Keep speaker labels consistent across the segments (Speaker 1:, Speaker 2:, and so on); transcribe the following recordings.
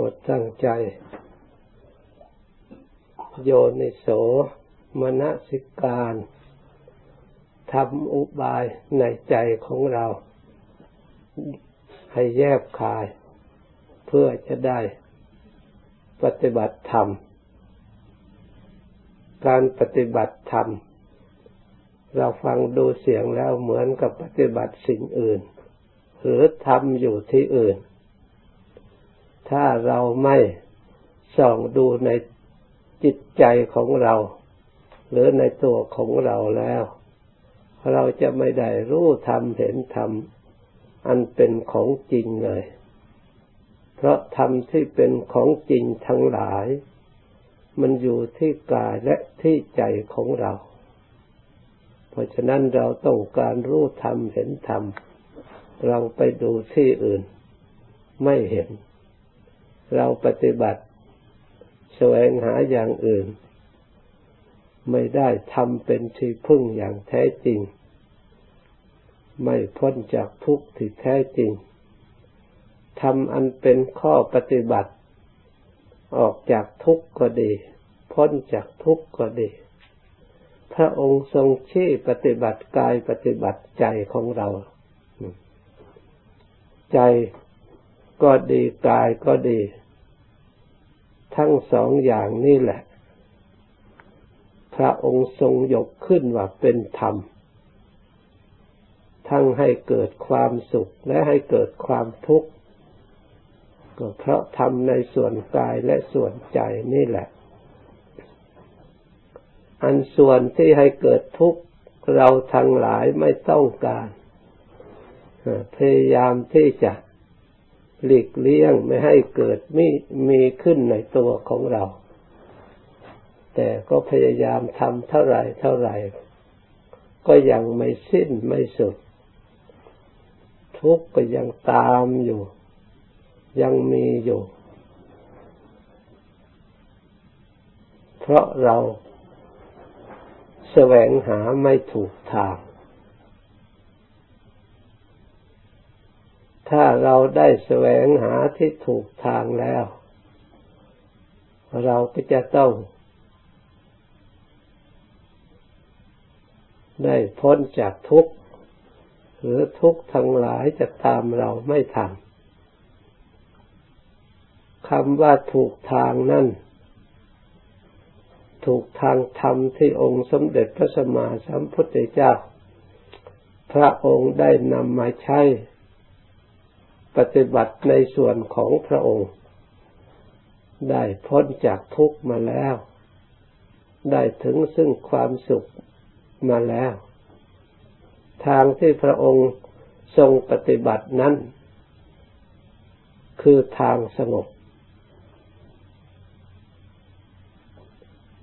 Speaker 1: รดตั้งใจ โยนิโสมนสิการทำอุบายในใจของเรา ให้แยบคาย เพื่อจะได้ปฏิบัติธรรม การปฏิบัติธรรม เราฟังดูเสียงแล้วเหมือนกับปฏิบัติสิ่งอื่น หรือทำอยู่ที่อื่น ถ้าเราไม่ส่องดูในจิตใจของเรา หรือในตัวของเราแล้ว เราจะไม่ได้รู้ธรรมเห็นธรรมอันเป็นของจริงเลย เพราะธรรมที่เป็นของจริงทั้งหลาย มันอยู่ที่กายและที่ใจของเรา เพราะฉะนั้นเราต้องการรู้ธรรมเห็นธรรม เราไปดูที่อื่นไม่เห็น เราปฏิบัติแสวงหาอย่างอื่น ไม่ได้ทำเป็นที่พึ่งอย่างแท้จริง ไม่พ้นจากทุกข์ที่แท้จริงทำอันเป็นข้อปฏิบัติ ออกจากทุกข์ก็ดี พ้นจากทุกข์ก็ดี พระองค์ทรงชี้ปฏิบัติกายปฏิบัติใจของเรา ใจก็ดีกายก็ดี ทั้งสองอย่างนี่แหละ พระองค์ทรงยกขึ้นว่าเป็นธรรม ทั้งให้เกิดความสุขและให้เกิดความทุกข์ก็เพราะทำในส่วนกายและส่วนใจนี่แหละ อันส่วนที่ให้เกิดทุกข์เราทั้งหลายไม่ต้องการ พยายามที่จะ หลีกเลี่ยงไม่ให้เกิดมีมีขึ้นในตัวของเรา แต่ก็พยายามทำเท่าไรเท่าไรก็ยังไม่สิ้นไม่สุด ทุกข์ก็ยังตามอยู่ ยังมีอยู่ เพราะเราแสวงหาไม่ถูกทาง ถ้าเราได้แสวงหาที่ถูกทางแล้ว เราก็จะต้องได้พ้นจากทุกข์ หรือทุกข์ทั้งหลายจะตามเราไม่ทันคำว่าถูกทางนั่น ถูกทางธรรมที่องค์สมเด็จพระสัมมาสัมพุทธเจ้า พระองค์ได้นำมาใช้ ปฏิบัติในส่วนของพระองค์ ได้พ้นจากทุกข์มาแล้ว ได้ถึงซึ่งความสุขมาแล้ว ทางที่พระองค์ทรงปฏิบัตินั้น คือทางสงบ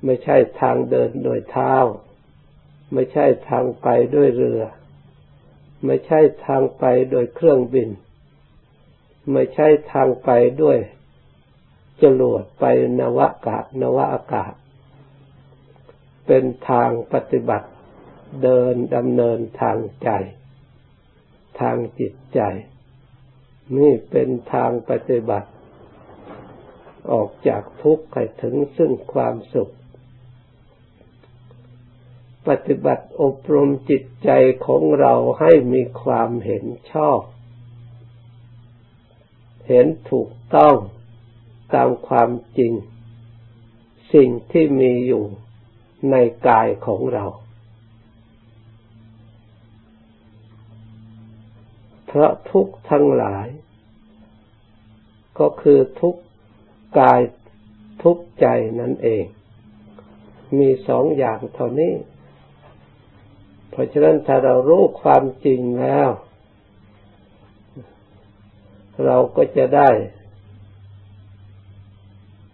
Speaker 1: ไม่ใช่ทางเดินโดยเท้า ไม่ใช่ทางไปด้วยเรือ ไม่ใช่ทางไปโดยเครื่องบิน ไม่ใช่ทางไปด้วยจรวดไปนวากาศนวอากาศ เป็นทางปฏิบัติเดินดำเนินทางใจ ทางจิตใจ นี่เป็นทางปฏิบัติ ออกจากทุกข์ให้ถึงซึ่งความสุข ปฏิบัติอบรมจิตใจของเราให้มีความเห็นชอบ เห็นถูกต้องตามความจริง สิ่งที่มีอยู่ในกายของเรา เพราะทุกทั้งหลาย ก็คือทุกกายทุกใจนั่นเอง มีสองอย่างเท่านี้ เพราะฉะนั้นถ้าเรารู้ความจริงแล้ว เราก็จะได้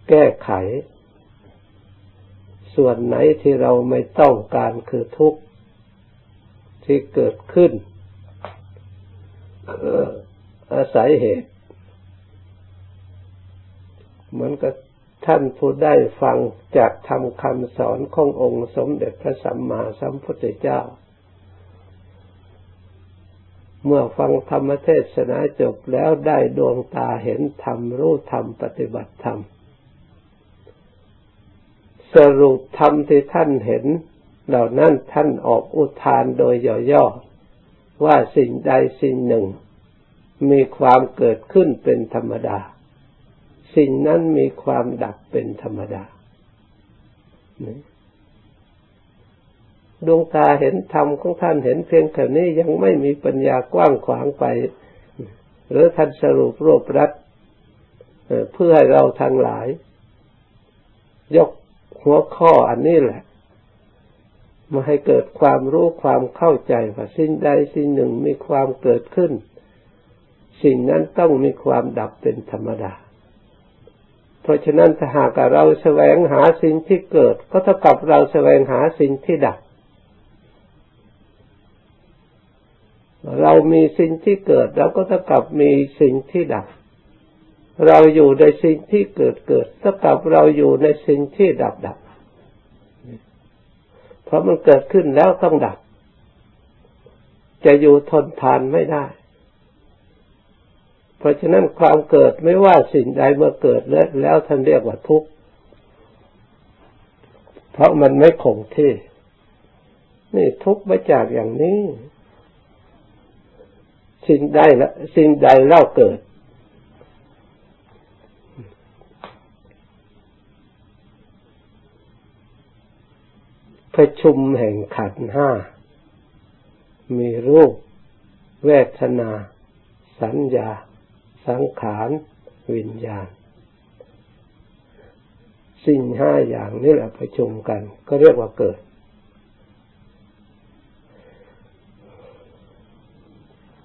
Speaker 1: แก้ไข ส่วนไหนที่เราไม่ต้องการคือทุกข์ที่เกิดขึ้นอาศัยเหตุ เหมือนกับท่านผู้ได้ฟังจากทำคำสอนขององค์สมเด็จพระสัมมาสัมพุทธเจ้า เมื่อฟังธรรมเทศนาจบแล้วได้ดวงตาเห็นธรรมรู้ธรรมปฏิบัติธรรม สรุปธรรมที่ท่านเห็น เหล่านั้นท่านออกอุทานโดยย่อๆว่าสิ่งใดสิ่งหนึ่ง มีความเกิดขึ้นเป็นธรรมดา สิ่งนั้นมีความดับเป็นธรรมดา ดวงตาเห็นธรรมของท่านเห็นเพียงแค่นี้ยังไม่มีปัญญากว้างขวางไป หรือท่านสรุปรวบรัดเพื่อให้เราทั้งหลาย ยกหัวข้ออันนี้แหละ มาให้เกิดความรู้ความเข้าใจว่าสิ่งใดสิ่งหนึ่งมีความเกิดขึ้น สิ่งนั้นต้องมีความดับเป็นธรรมดา เพราะฉะนั้นถ้าหากเราแสวงหาสิ่งที่เกิด ก็เท่ากับเราแสวงหาสิ่งที่ดับ เรามีสิ่งที่เกิดเราก็เท่ากับมีสิ่งที่ดับ เราอยู่ในสิ่งที่เกิดเกิดเท่ากับเราอยู่ในสิ่งที่ดับดับ เพราะมันเกิดขึ้นแล้วต้องดับ จะอยู่ทนทานไม่ได้ เพราะฉะนั้นความเกิดไม่ว่าสิ่งใดเมื่อเกิดแล้วแล้วท่านเรียกว่าทุกข์ เพราะมันไม่คงที่ นี่ทุกข์มาจากอย่างนี้ สิ่งใดละสิ่งใดเล่าเกิด ประชุมแห่งขันห้า มีรูป เวทนา สัญญา สังขารวิญญาณ สิ่งห้าอย่างนี้แหละประชุมกัน ก็เรียกว่าเกิด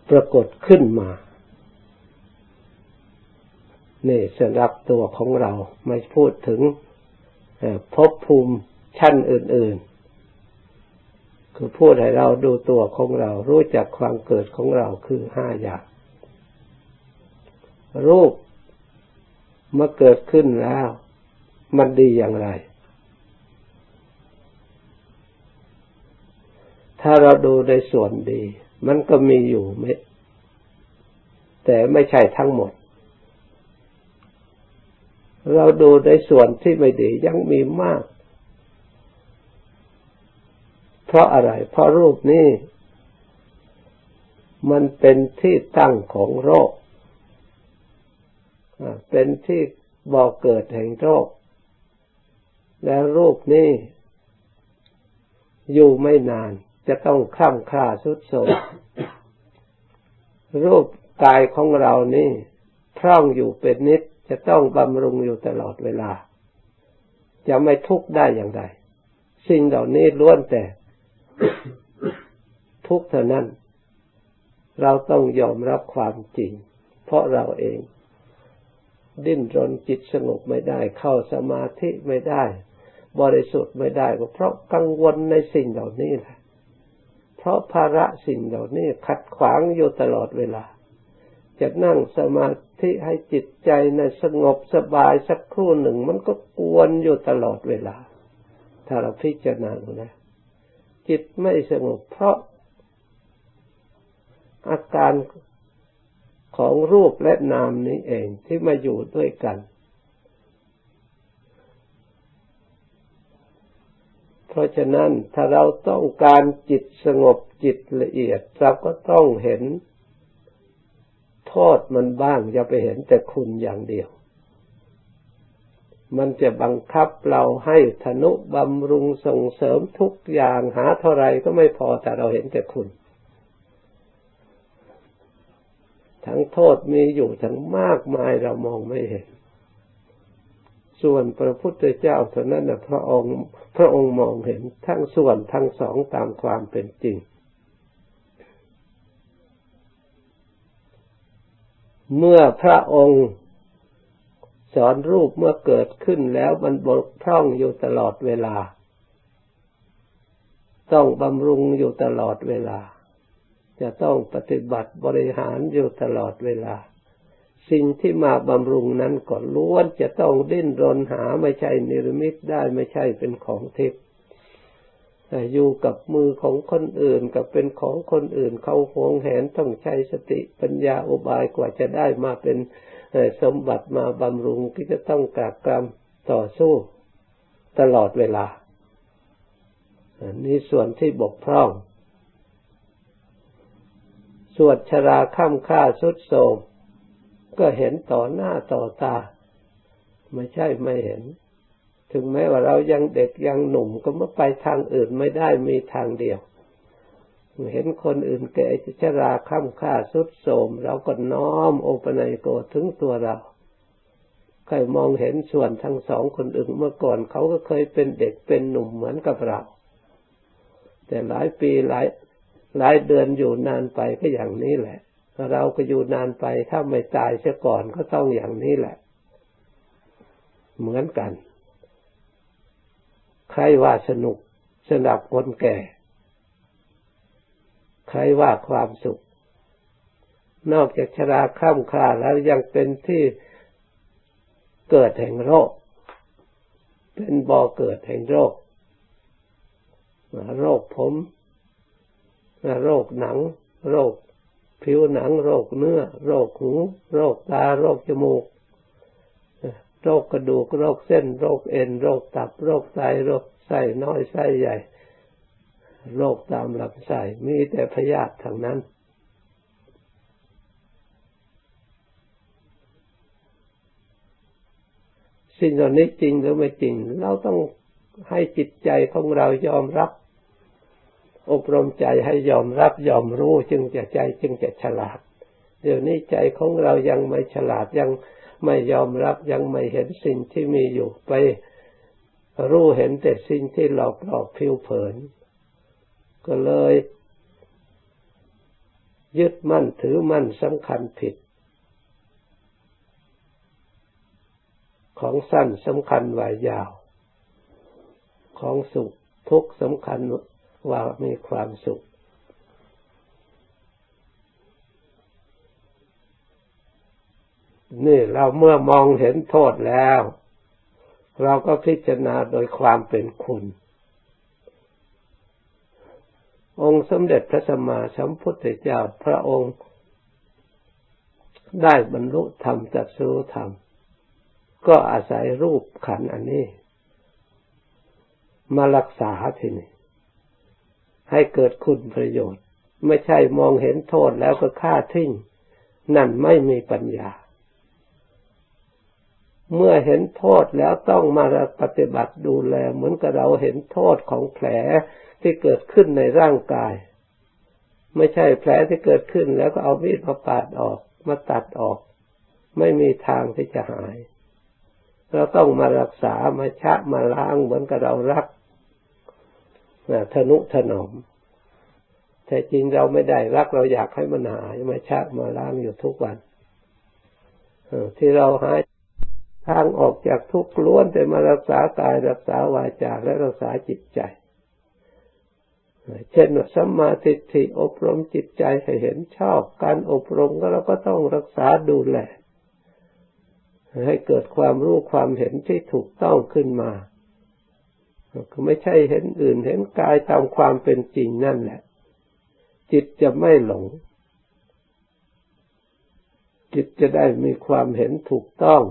Speaker 1: ปรากฏขึ้นมานี่สำหรับตัวของเราไม่พูดถึงภพภูมิชั้นอื่น ๆ คือพูดให้เราดูตัวของเรา รู้จักความเกิดของเราคือห้าอย่างรูปเมื่อเกิดขึ้นแล้ว มันดีอย่างไร ถ้าเราดูในส่วนดี มันก็มีอยู่ไม่แต่ไม่ใช่ทั้งหมด เราดูในส่วนที่ไม่ดียังมีมาก เพราะอะไร เพราะรูปนี้ มันเป็นที่ตั้งของโรค เป็นที่บ่อเกิดแห่งโรค และรูปนี้ อยู่ไม่นาน จะต้องคล่ำคร่าสุดโทมรูปกายของเรานี่พร่องอยู่เป็นนิดจะต้องบำรุงอยู่ตลอดเวลา จะไม่ทุกข์ได้อย่างไร สิ่งเหล่านี้ล้วนแต่ ทุกข์เท่านั้น เราต้องยอมรับความจริง เพราะเราเอง ดิ้นรนจิตสงบไม่ได้ เข้าสมาธิไม่ได้ บริสุทธิ์ไม่ได้ก็เพราะกังวลในสิ่งเหล่านี้แหละ เพราะภาระสิ่งเหล่านี้ขัดขวางอยู่ตลอดเวลา จะนั่งสมาธิให้จิตใจในสงบสบายสักครู่หนึ่ง มันก็กวนอยู่ตลอดเวลา ถ้าเราพิจารณาดูนะ จิตไม่สงบเพราะ อาการของรูปและนามนี้เองที่มาอยู่ด้วยกัน เพราะฉะนั้นถ้าเราต้องการจิตสงบจิตละเอียดเราก็ต้องเห็นโทษมันบ้าง อย่าไปเห็นแต่คุณอย่างเดียว มันจะบังคับเราให้ธนุบำรุงส่งเสริมทุกอย่างหาเท่าไรก็ไม่พอแต่เราเห็นแต่คุณ ทั้งโทษมีอยู่ทั้งมากมายเรามองไม่เห็น ส่วนพระพุทธเจ้าเท่านั้นนะพระองค์พระองค์มองเห็นทั้งส่วนทั้งสองตามความเป็นจริง เมื่อพระองค์สอนรูปเมื่อเกิดขึ้นแล้วมันบกพร่องอยู่ตลอดเวลา ต้องบำรุงอยู่ตลอดเวลา จะต้องปฏิบัติบริหารอยู่ตลอดเวลา สิ่งที่มาบำรุงนั้นก็ล้วนจะต้องดิ้นรนหาไม่ใช่นิรมิตได้ไม่ใช่เป็นของทิพย์อยู่กับมือของคนอื่นกับเป็นของคนอื่นเขาหวงแหนต้องใช้สติปัญญาอุบายกว่าจะได้มาเป็นสมบัติมาบำรุงก็จะต้องกากกรรมต่อสู้ตลอดเวลานี่ส่วนที่บกพร่อง ส่วนชราข้ามค่าสุดโทม ก็เห็นต่อหน้าต่อตา ไม่ใช่ไม่เห็น ถึงแม้ว่าเรายังเด็กยังหนุ่มก็ไม่ไปทางอื่นไม่ได้มีทางเดียว เห็นคนอื่นแก่ชราข้ามค่าสุดโทมเราก็น้อมโอปนัยโกถึงตัวเราเคยมองเห็นส่วนทั้งสองคนอื่นเมื่อก่อนเขาก็เคยเป็นเด็กเป็นหนุ่มเหมือนกับเรา แต่หลายปีหลายหลายเดือนอยู่นานไปก็อย่างนี้แหละ เราก็อยู่นานไปถ้าไม่ตายเสียก่อนก็ต้องอย่างนี้แหละ เหมือนกัน ใครว่าสนุกสนับคนแก่ ใครว่าความสุข นอกจากชราข้ามคาแล้วยังเป็นที่เกิดแห่งโรค เป็นบ่อเกิดแห่งโรค โรคผม โรคหนัง โรค ผิวหนังโรคเนื้อ โรคหู โรคตา โรคจมูก โรคกระดูก โรคเส้น โรคเอ็น โรคตับ โรคไต โรคไส้น้อยไส้ใหญ่ โรคตามลำไส้ มีแต่พยาธิทางนั้น สิ่งเหล่านี้จริงหรือไม่จริง เราต้องให้จิตใจของเรายอมรับ อบรมใจให้ยอมรับยอมรู้จึงจะใจจึงจะฉลาด เดี๋ยวนี้ใจของเรายังไม่ฉลาดยังไม่ยอมรับยังไม่เห็นสิ่งที่มีอยู่ไป รู้เห็นแต่สิ่งที่หลอกหลอกผิวเผิน ก็เลย ยึดมั่นถือมั่นสำคัญผิด ของสั้นสำคัญว่ายาว ของสุขทุกสำคัญ ว่ามีความสุข นี่เราเมื่อมองเห็นโทษแล้ว เราก็พิจารณาโดยความเป็นคุณ องค์สมเด็จพระสัมมาสัมพุทธเจ้าพระองค์ได้บรรลุธรรมจัดสู้ธรรม ก็อาศัยรูปขันอันนี้ มารักษาที่นี้ ให้เกิดคุณประโยชน์ ไม่ใช่มองเห็นโทษแล้วก็ฆ่าทิ้ง นั่นไม่มีปัญญา เมื่อเห็นโทษแล้วต้องมาปฏิบัติดูแล เหมือนกับเราเห็นโทษของแผลที่เกิดขึ้นในร่างกาย ไม่ใช่แผลที่เกิดขึ้นแล้วก็เอามีดมาปาดออกมาตัดออก ไม่มีทางที่จะหาย เราต้องมารักษามาชะมาล้างเหมือนกับเรารัก ทนุถนอมแต่จริงเราไม่ได้รักเราอยากให้มันหายมาชะมาล้างอยู่ทุกวันที่เราหายทางออกจากทุกข์ล้วนแต่มารักษากายรักษาวาจาและรักษาจิตใจ เช่นสัมมาทิฏฐิอบรมจิตใจให้เห็นชอบ การอบรมก็เราก็ต้องรักษาดูแลให้เกิดความรู้ความเห็นที่ถูกต้องขึ้นมา ก็ไม่ใช่เห็นอื่น เห็นกายตามความเป็นจริงนั่นแหละ จิตจะไม่หลง จิตจะได้มีความเห็นถูกต้อง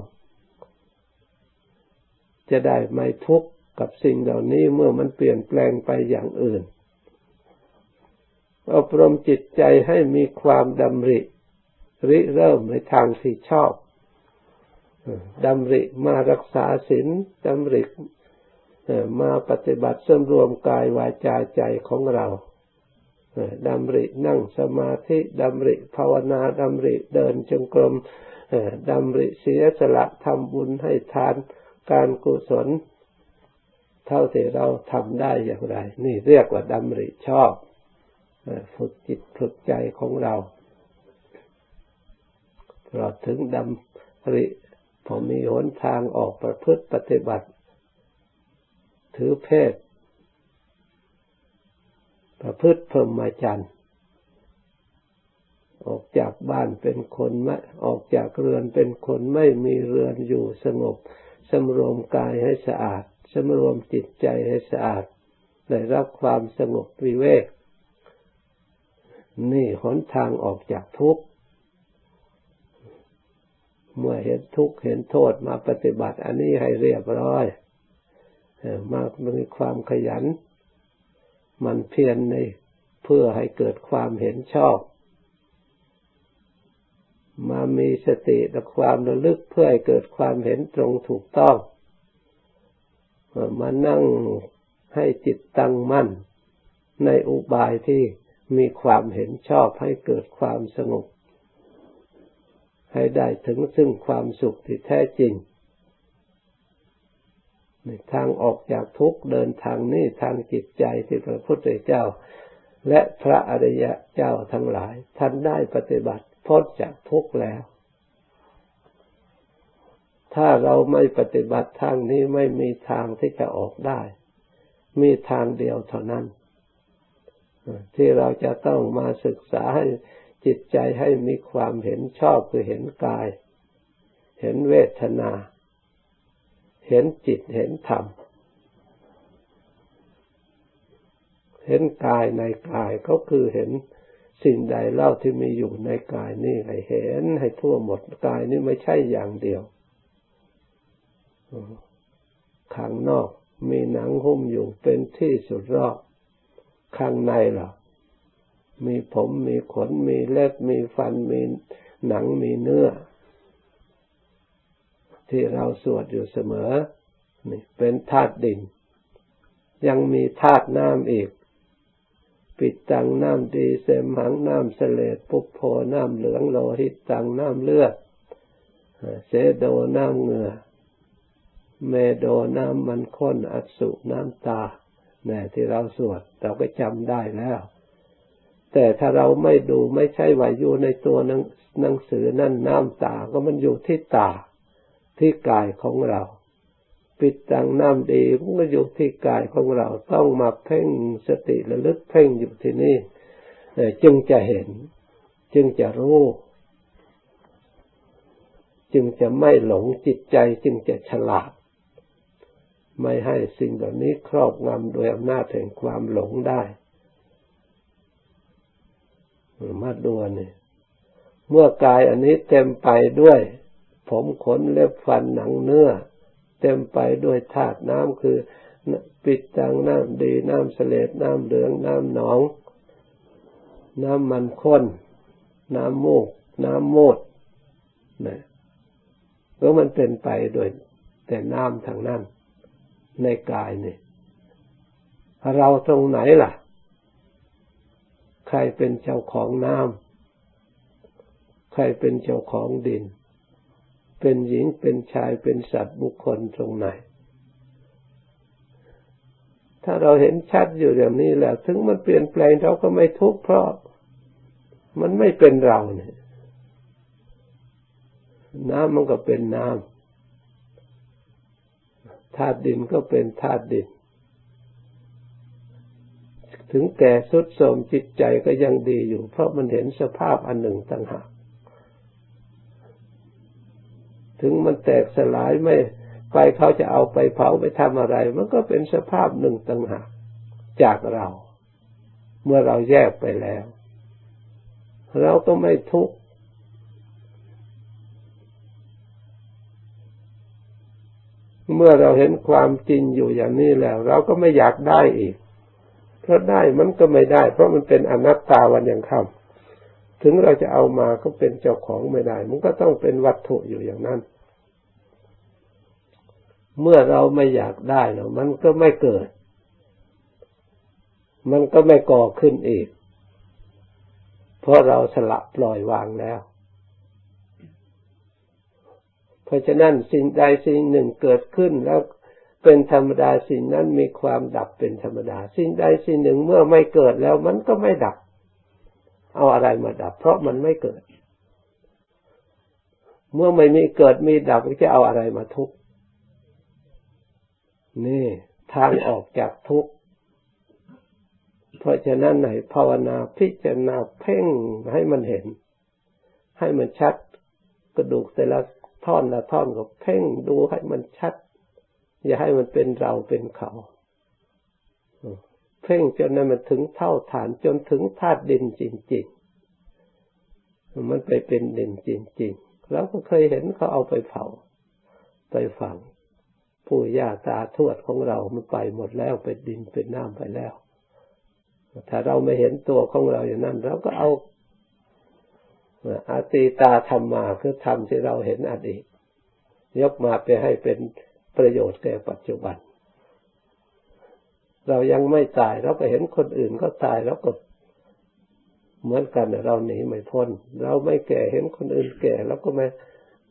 Speaker 1: จะได้ไม่ทุกข์กับสิ่งเหล่านี้เมื่อมันเปลี่ยนแปลงไปอย่างอื่น อบรมจิตใจให้มีความดำริ ริเริ่มในทางที่ชอบดำริมารักษาศีลดำริ มาปฏิบัติสำรวมกายวาจาใจของเราดำรินั่งสมาธิดำริภาวนาดำริเดินจงกรมดำริเสียสละทำบุญให้ทานการกุศล เท่าที่เราทำได้อย่างไร นี่เรียกว่าดำริชอบฝึกจิตฝึกใจของเราเราถึงดำริพอมีหนทางออกประพฤติปฏิบัติ ถือเพศ ประพฤติพรหมจรรย์ออกจากบ้านเป็นคนไม่ออกจากเรือนเป็นคนไม่มีเรือนอยู่สงบสำรวมกายให้สะอาดสำรวมจิตใจให้สะอาดได้รับความสงบวิเวก นี่หนทางออกจากทุกข์เมื่อเห็นทุกข์เห็นโทษมาปฏิบัติ อันนี้ให้เรียบร้อย มากมีความขยัน มันเพียรในเพื่อให้เกิดความเห็นชอบ มามีสติและความระลึกเพื่อให้เกิดความเห็นตรงถูกต้อง มานั่งให้จิตตั้งมั่น ในอุบายที่มีความเห็นชอบให้เกิดความสงบให้ได้ถึงซึ่งความสุขที่แท้จริง ทางออกจากทุกข์เดินทางนี้ทางจิตใจที่พระพุทธเจ้า และพระอริยะเจ้าทั้งหลาย ท่านได้ปฏิบัติพ้นจากทุกข์แล้ว ถ้าเราไม่ปฏิบัติทางนี้ไม่มีทางที่จะออกได้ มีทางเดียวเท่านั้น ที่เราจะต้องมาศึกษาให้จิตใจให้มีความเห็นชอบคือเห็นกาย เห็นเวทนา เห็นจิตเห็นธรรม เห็นกายในกายก็คือเห็นสิ่งใดเล่าที่มีอยู่ในกายนี่ให้เห็นให้ทั่วหมดกายนี่ไม่ใช่อย่างเดียวข้างนอกมีหนังหุ้มอยู่เป็นที่สุดรอบ ข้างในล่ะมีผมมีขนมีเล็บมีฟันมีหนังมีเนื้อ ที่เราสวดอยู่เสมอ นี่เป็นธาตุดิน ยังมีธาตุน้ำอีก ปิดตังน้ำดีเสมหังน้ำเสลดปุพโพน้ำเหลืองโลหิตตังน้ำเลือดเสโดน้ำเหงื่อ เมโดน้ำมันข้นอัสุน้ำตาเนี่ยที่เราสวดเราก็จำได้แล้ว แต่ถ้าเราไม่ดูไม่ใช่ว่าอยู่ในตัวหนังสือนั่นน้ำตา ก็มันอยู่ที่ตา ที่กายของเรา ปิดตังน้ำดีมันก็อยู่ที่กายของเราต้องมาเพ่งสติระลึกเพ่งอยู่ที่นี่จึงจะเห็น จึงจะรู้ จึงจะไม่หลงจิตใจจึงจะฉลาด ไม่ให้สิ่งเหล่านี้ครอบงำโดยอำนาจแห่งความหลงได้มาดูนี่เมื่อกายอันนี้เต็มไปด้วย ผมขนเล็บฟันหนังเนื้อ เต็มไปด้วยธาตุน้ำคือปิดตังน้ำดีน้ำเสลดน้ำเหลืองน้ำหนอง น้ำมันข้น น้ำมูก น้ำมูดนะแล้วมันเป็นไปโดยแต่น้ำทางนั้น ในกายนี่เราตรงไหนล่ะ ใครเป็นเจ้าของน้ำใครเป็นเจ้าของดิน เป็นหญิงเป็นชายเป็นสัตว์บุคคลตรงไหน ถ้าเราเห็นชัดอยู่อย่างนี้แล้วถึงมันเปลี่ยนแปลงเราก็ไม่ทุกข์เพราะมันไม่เป็นเราเนี่ยน้ำมันก็เป็นน้ำธาตุดินก็เป็นธาตุดิน ถึงแก่สุดโทมจิตใจก็ยังดีอยู่ เพราะมันเห็นสภาพอันหนึ่งต่างหาก ถึงมันแตกสลายไม่ไปเขาจะเอาไปเผาไปทำอะไร มันก็เป็นสภาพหนึ่งต่างหากจากเรา เมื่อเราแยกไปแล้ว เราก็ไม่ทุกข์เมื่อเราเห็นความจริงอยู่อย่างนี้แล้ว เราก็ไม่อยากได้อีก เพราะได้มันก็ไม่ได้ เพราะมันเป็นอนัตตาวันยังคำ ถึงเราจะเอามาก็เป็นเจ้าของไม่ได้ มันก็ต้องเป็นวัตถุอยู่อย่างนั้น เมื่อเราไม่อยากได้แล้วมันก็ไม่เกิด มันก็ไม่ก่อขึ้นอีก เพราะเราสละปล่อยวางแล้ว เพราะฉะนั้นสิ่งใดสิ่งหนึ่งเกิดขึ้นแล้วเป็นธรรมดาสิ่งนั้นมีความดับเป็นธรรมดา สิ่งใดสิ่งหนึ่งเมื่อไม่เกิดแล้วมันก็ไม่ดับ เอาอะไรมาดับ เพราะมันไม่เกิด เมื่อไม่มีเกิดมีดับจะเอาอะไรมาทุกข์นี่ ทางออกจากทุกข์เพราะฉะนั้นไหนภาวนาพิจารณาเพ่งให้มันเห็น ให้มันชัด กระดูกแต่ละท่อนละท่อนก็เพ่งดูให้มันชัด อย่าให้มันเป็นเราเป็นเขา เพ่งจนนั้นมันถึงเท่าฐานจนถึงธาตุดินจริงๆ มันไปเป็นดินจริงๆ แล้วก็เคยเห็นเขาเอาไปเผา ไปฝังผู้ย่าตาทวดของเรา มันไปหมดแล้วเป็นดินเป็นน้ำไปแล้ว ถ้าเราไม่เห็นตัวของเราอย่างนั้นเราก็เอาอาตีตาธรรมมาคือธรรมที่เราเห็นอดีตยกมาไปให้เป็นประโยชน์แก่ปัจจุบัน เรายังไม่ตาย เราไปเห็นคนอื่นก็ตายแล้วก็เหมือนกันเราหนีไม่พ้น เราไม่แก่เห็นคนอื่นแก่แล้วก็ไม่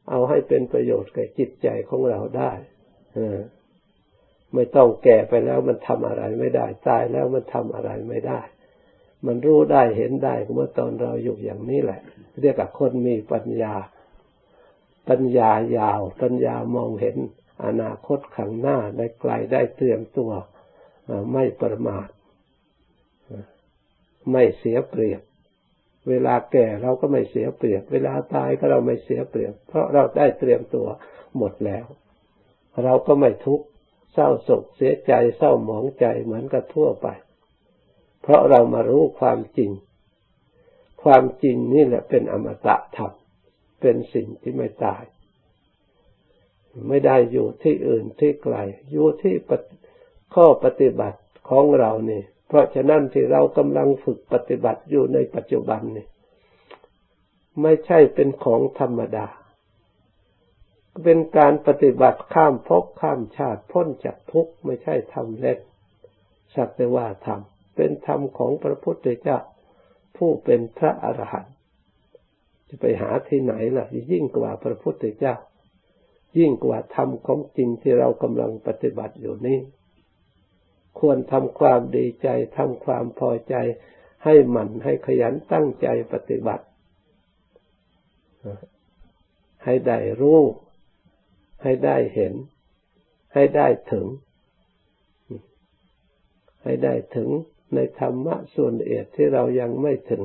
Speaker 1: เอาให้เป็นประโยชน์แก่จิตใจของเราได้ไม่ต้องแก่ไปแล้วมันทำอะไรไม่ได้ ตายแล้วมันทำอะไรไม่ได้ มันรู้ได้เห็นได้เมื่อตอนเราอยู่อย่างนี้แหละ เรียกว่าคนมีปัญญา ปัญญายาว ปัญญามองเห็นอนาคตข้างหน้าได้ไกลได้เตรียมตัว ไม่ประมาทไม่เสียเปรียบ เวลาแก่เราก็ไม่เสียเปรียบ เวลาตายก็เราไม่เสียเปรียบ เพราะเราได้เตรียมตัวหมดแล้ว เราก็ไม่ทุกข์เศร้าโศกเสียใจเศร้าหมองใจเหมือนกับทั่วไป เพราะเรามารู้ความจริง ความจริงนี่แหละเป็นอมตะธรรมเป็นสิ่งที่ไม่ตาย ไม่ได้อยู่ที่อื่นที่ไกลอยู่ที่ ข้อปฏิบัติของเราเนี่ย เพราะฉะนั้นที่เรากำลังฝึกปฏิบัติอยู่ในปัจจุบันเนี่ยไม่ใช่เป็นของธรรมดา เป็นการปฏิบัติข้ามภพข้ามชาติพ้นจากทุกข์ไม่ใช่ทำเล็กสักแต่ว่าทำเป็นธรรมของพระพุทธเจ้าผู้เป็นพระอรหันต์จะไปหาที่ไหนล่ะ ยิ่งกว่าพระพุทธเจ้า ยิ่งกว่าธรรมของจริงที่เรากำลังปฏิบัติอยู่นี้ ควรทำความดีใจทำความพอใจ ให้หมั่นให้ขยันตั้งใจปฏิบัติ ให้ได้รู้ ให้ได้เห็น ให้ได้ถึง ให้ได้ถึงในธรรมะส่วนเอียดที่เรายังไม่ถึง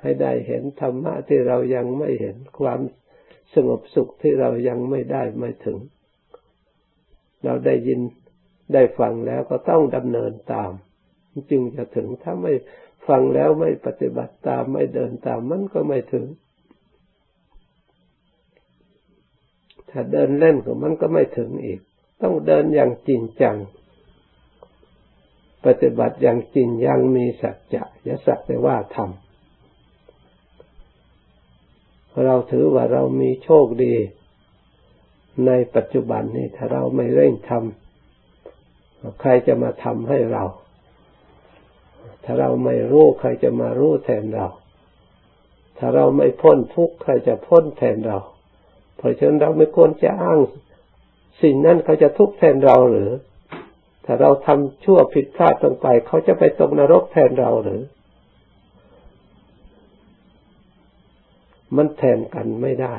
Speaker 1: ให้ได้เห็นธรรมะที่เรายังไม่เห็นความสงบสุขที่เรายังไม่ได้ไม่ถึง เราได้ยิน ได้ฟังแล้วก็ต้องดำเนินตาม จึงจะถึงถ้าไม่ฟังแล้วไม่ปฏิบัติตามไม่เดินตามมันก็ไม่ถึง ถ้าเดินเล่นของมันก็ไม่ถึงอีก ต้องเดินอย่างจริงจัง ปฏิบัติอย่างจริงยังมีสัจจะอย่าสักแต่ว่าทำเราถือว่าเรามีโชคดี ในปัจจุบันนี้ถ้าเราไม่เร่งทำ ใครจะมาทำให้เรา ถ้าเราไม่รู้ใครจะมารู้แทนเรา ถ้าเราไม่พ้นทุกข์ใครจะพ้นแทนเรา เพราะฉะนั้นเราไม่ควรจะอ้าง สิ่งนั้นเขาจะทุกข์แทนเราหรือ ถ้าเราทำชั่วผิดพลาดลงไป เขาจะไปตกนรกแทนเราหรือ มันแทนกันไม่ได้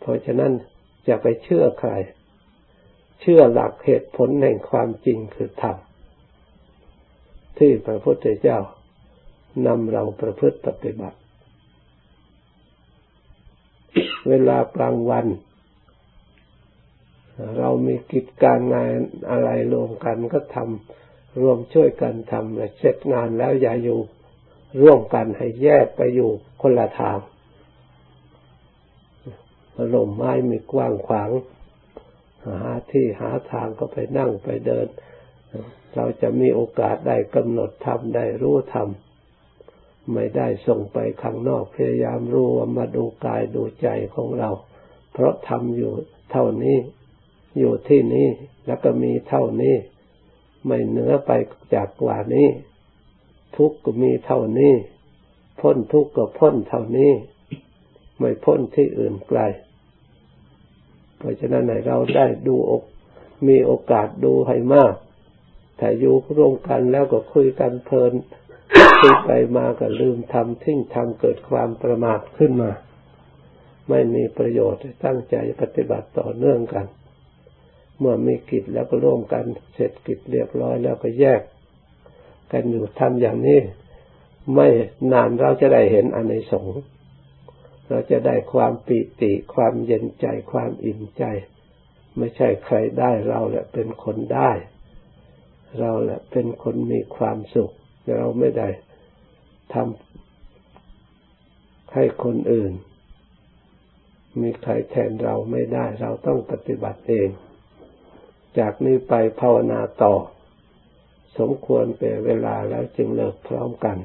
Speaker 1: เพราะฉะนั้นจะไปเชื่อใคร เชื่อหลักเหตุผลแห่งความจริงคือธรรมที่พระพุทธเจ้านำเราประพฤติปฏิบัติ เวลากลางวัน เรามีกิจการงานอะไรรวมกันก็ทำรวมช่วยกันทำเสร็จงานแล้วอย่าอยู่ร่วมกันให้แยกไปอยู่คนละทางลมไม้มีกว้างขวาง หาที่หาทางก็ไปนั่งไปเดิน เราจะมีโอกาสได้กำหนดทำได้รู้ทำไม่ได้ส่งไปข้างนอกพยายามรู้ว่ามาดูกายดูใจของเรา เพราะทำอยู่เท่านี้อยู่ที่นี้แล้วก็มีเท่านี้ ไม่เหนือไปจากกว่านี้ ทุกข์ก็มีเท่านี้ พ้นทุกข์ก็พ้นเท่านี้ ไม่พ้นที่อื่นไกล เพราะฉะนั้นเราได้ดูอก มีโอกาสดูให้มากถ้าอยู่ร่วมกันแล้วก็คุยกันเพลินคิดไปมาก็ลืมทำทิ้งทำเกิดความประมาทขึ้นมา ไม่มีประโยชน์ตั้งใจปฏิบัติต่อเนื่องกัน เมื่อมีกิจแล้วก็ร่วมกันเสร็จกิจเรียบร้อยแล้วก็แยก กันอยู่ทำอย่างนี้ ไม่นานเราจะได้เห็นอันในสง เราจะได้ความปิติความเย็นใจความอิ่มใจ ไม่ใช่ใครได้เราแหละเป็นคนได้ เราแหละเป็นคนมีความสุข เราไม่ได้ทำให้คนอื่น มีใครแทนเราไม่ได้ เราต้องปฏิบัติเอง จากนี้ไปภาวนาต่อ สมควรเป็นเวลาแล้วจึงเลิกพร้อมกัน